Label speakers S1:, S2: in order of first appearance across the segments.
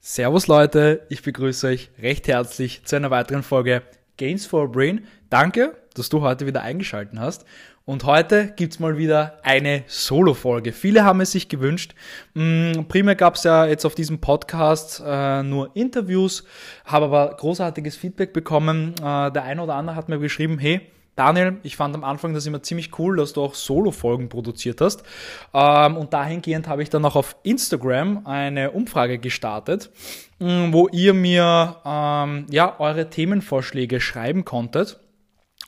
S1: Servus Leute, ich begrüße euch recht herzlich zu einer weiteren Folge Gains for Brain. Danke, dass du heute wieder eingeschaltet hast. Und heute gibt's mal wieder eine Solo-Folge. Viele haben es sich gewünscht. Mm, primär gab's ja jetzt auf diesem Podcast äh, nur Interviews, habe aber großartiges Feedback bekommen. Äh, der eine oder andere hat mir geschrieben, hey, Daniel, ich fand am Anfang das immer ziemlich cool, dass du auch Solo-Folgen produziert hast. Ähm, und dahingehend habe ich dann auch auf Instagram eine Umfrage gestartet, mm, wo ihr mir ähm, ja eure Themenvorschläge schreiben konntet.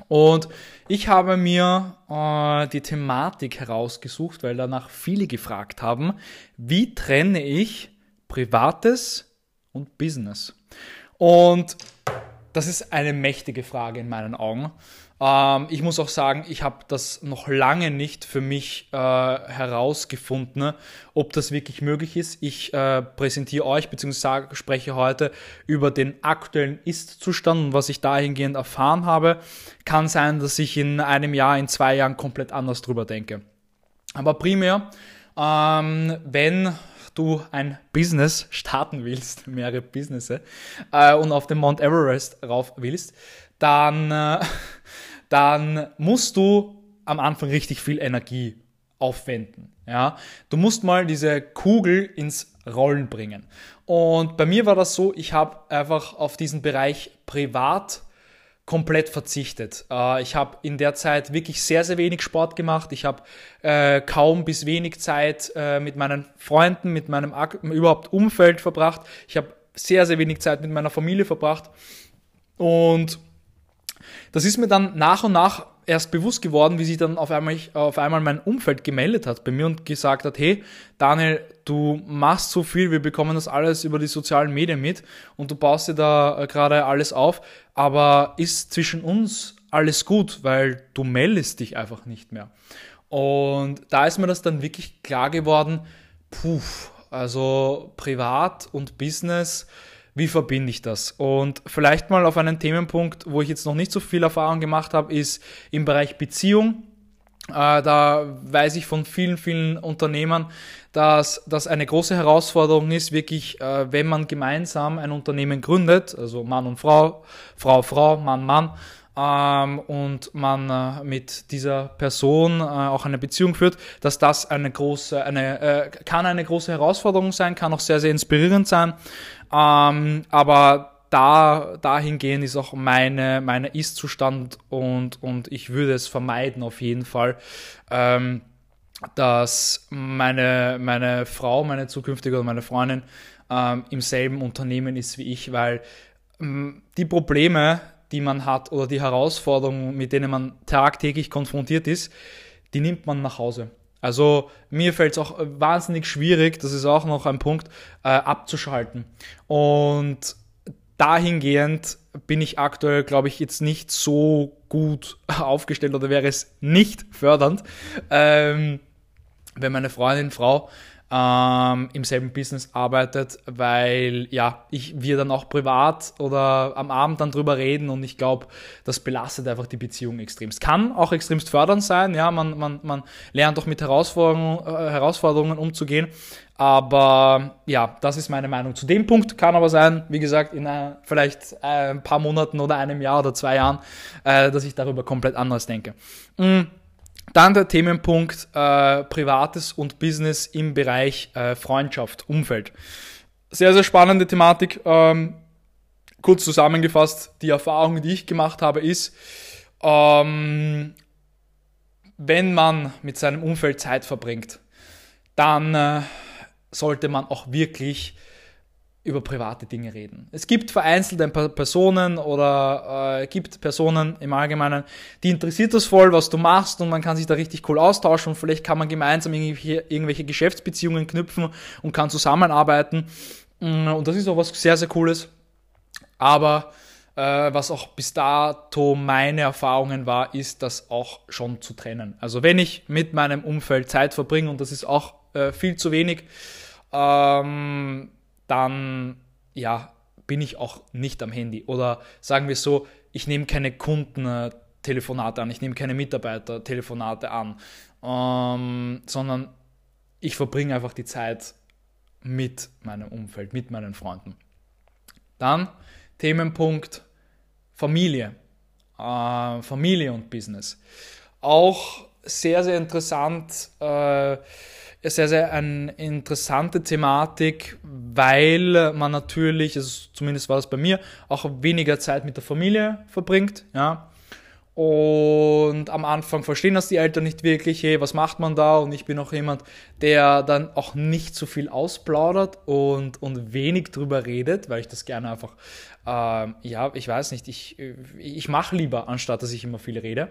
S1: Und ich habe mir äh, die Thematik herausgesucht, weil danach viele gefragt haben, wie trenne ich Privates und Business? Und das ist eine mächtige Frage in meinen Augen. Ähm, ich muss auch sagen, ich habe das noch lange nicht für mich äh, herausgefunden, ob das wirklich möglich ist. Ich äh, präsentiere euch bzw. spreche heute über den aktuellen Ist-Zustand und was ich dahingehend erfahren habe. Kann sein, dass ich in einem Jahr, in zwei Jahren komplett anders drüber denke. Aber primär, ähm, wenn du ein Business starten willst, mehrere Businesses, äh, und auf den Mount Everest rauf willst, dann, äh, dann musst du am Anfang richtig viel Energie aufwenden. Ja, du musst mal diese Kugel ins Rollen bringen. Und bei mir war das so, ich habe einfach auf diesen Bereich privat komplett verzichtet. Äh, ich habe in der Zeit wirklich sehr, sehr wenig Sport gemacht. Ich habe äh, kaum bis wenig Zeit äh, mit meinen Freunden, mit meinem überhaupt Umfeld verbracht. Ich habe sehr, sehr wenig Zeit mit meiner Familie verbracht. Und das ist mir dann nach und nach erst bewusst geworden, wie sich dann auf einmal, auf einmal mein Umfeld gemeldet hat bei mir und gesagt hat, hey, Daniel, du machst so viel, wir bekommen das alles über die sozialen Medien mit und du baust dir da äh, gerade alles auf, aber ist zwischen uns alles gut, weil du meldest dich einfach nicht mehr. Und da ist mir das dann wirklich klar geworden, puh, also privat und Business, wie verbinde ich das? Und vielleicht mal auf einen Themenpunkt, wo ich jetzt noch nicht so viel Erfahrung gemacht habe, ist im Bereich Beziehung. Äh, da weiß ich von vielen, vielen Unternehmern, dass das eine große Herausforderung ist, wirklich, äh, wenn man gemeinsam ein Unternehmen gründet, also Mann und Frau, Frau, Frau, Mann, Mann, ähm, und man äh, mit dieser Person äh, auch eine Beziehung führt, dass das eine große, eine, äh, kann eine große Herausforderung sein, kann auch sehr, sehr inspirierend sein. Ähm, aber da, dahingehend ist auch meine, meine Ist-Zustand und, und ich würde es vermeiden auf jeden Fall, ähm, dass meine, meine Frau, meine zukünftige oder meine Freundin ähm, im selben Unternehmen ist wie ich, weil ähm, die Probleme, die man hat oder die Herausforderungen, mit denen man tagtäglich konfrontiert ist, die nimmt man nach Hause. Also mir fällt es auch wahnsinnig schwierig, das ist auch noch ein Punkt, äh, abzuschalten. Und dahingehend bin ich aktuell, glaube ich, jetzt nicht so gut aufgestellt oder wäre es nicht fördernd, ähm, wenn meine Freundin, Frau ähm, im selben Business arbeitet, weil ja, ich wir dann auch privat oder am Abend dann drüber reden und ich glaube, das belastet einfach die Beziehung extremst. Kann auch extremst fördernd sein, ja, man, man, man lernt auch mit Herausforderungen, äh, Herausforderungen umzugehen, aber ja, das ist meine Meinung zu dem Punkt. Kann aber sein, wie gesagt, in äh, vielleicht äh, ein paar Monaten oder einem Jahr oder zwei Jahren, äh, dass ich darüber komplett anders denke. Mhm. Dann der Themenpunkt äh, Privates und Business im Bereich äh, Freundschaft, Umfeld. Sehr, sehr spannende Thematik. Ähm, kurz zusammengefasst, die Erfahrung, die ich gemacht habe, ist, ähm, wenn man mit seinem Umfeld Zeit verbringt, dann äh, sollte man auch wirklich über private Dinge reden. Es gibt vereinzelte Personen oder äh, gibt Personen im Allgemeinen, die interessiert das voll, was du machst und man kann sich da richtig cool austauschen und vielleicht kann man gemeinsam irgendwelche, irgendwelche Geschäftsbeziehungen knüpfen und kann zusammenarbeiten mm, und das ist auch was sehr, sehr cooles. Aber äh, was auch bis dato meine Erfahrungen war, ist das auch schon zu trennen. Also wenn ich mit meinem Umfeld Zeit verbringe und das ist auch äh, viel zu wenig, ähm, dann ja, bin ich auch nicht am Handy. Oder sagen wir so, ich nehme keine Kunden äh, Telefonate an, ich nehme keine Mitarbeiter-Telefonate an, ähm, sondern ich verbringe einfach die Zeit mit meinem Umfeld, mit meinen Freunden. Dann Themenpunkt Familie. Äh, Familie und Business. Auch sehr, sehr interessant, äh, sehr, sehr eine interessante Thematik, weil man natürlich, also zumindest war das bei mir, auch weniger Zeit mit der Familie verbringt. Ja. Und am Anfang verstehen das die Eltern nicht wirklich, hey, was macht man da? Und ich bin auch jemand, der dann auch nicht so viel ausplaudert und, und wenig drüber redet, weil ich das gerne einfach, äh, ja, ich weiß nicht, ich, ich mache lieber, anstatt dass ich immer viel rede.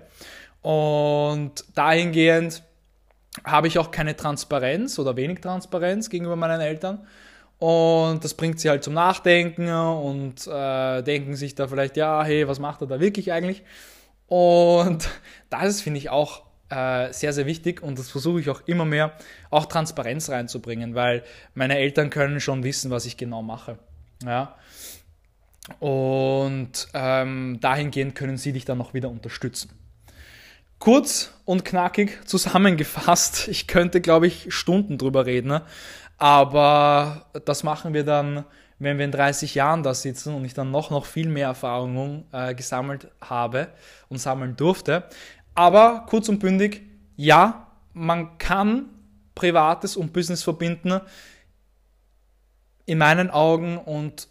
S1: Und dahingehend habe ich auch keine Transparenz oder wenig Transparenz gegenüber meinen Eltern. Und das bringt sie halt zum Nachdenken und äh, denken sich da vielleicht, ja, hey, was macht er da wirklich eigentlich? Und das finde ich auch äh, sehr, sehr wichtig und das versuche ich auch immer mehr, auch Transparenz reinzubringen, weil meine Eltern können schon wissen, was ich genau mache. Ja. Und ähm, dahingehend können sie dich dann noch wieder unterstützen. Kurz und knackig zusammengefasst, ich könnte, glaube ich, Stunden drüber reden, ne? aber das machen wir dann wenn wir in 30 Jahren da sitzen und ich dann noch, noch viel mehr Erfahrungen äh, gesammelt habe und sammeln durfte. Aber kurz und bündig, ja, man kann Privates und Business verbinden. In meinen Augen und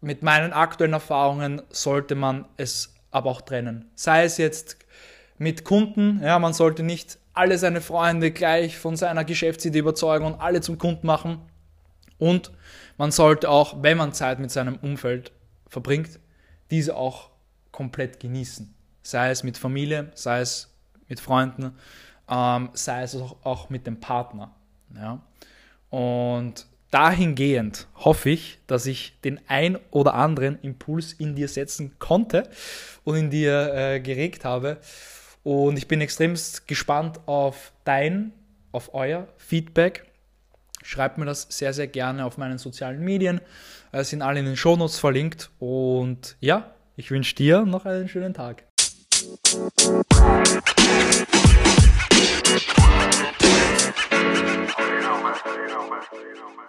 S1: mit meinen aktuellen Erfahrungen sollte man es aber auch trennen. Sei es jetzt mit Kunden, ja, man sollte nicht alle seine Freunde gleich von seiner Geschäftsidee überzeugen und alle zum Kunden machen. Und man sollte auch, wenn man Zeit mit seinem Umfeld verbringt, diese auch komplett genießen. Sei es mit Familie, sei es mit Freunden, ähm, sei es auch, auch mit dem Partner. Ja? Und dahingehend hoffe ich, dass ich den ein oder anderen Impuls in dir setzen konnte und in dir äh, geregt habe. Und ich bin extremst gespannt auf dein, auf euer Feedback Schreibt mir das sehr, sehr gerne auf meinen sozialen Medien. Es sind alle in den Shownotes verlinkt. Und ja, ich wünsche dir noch einen schönen Tag. You know, man.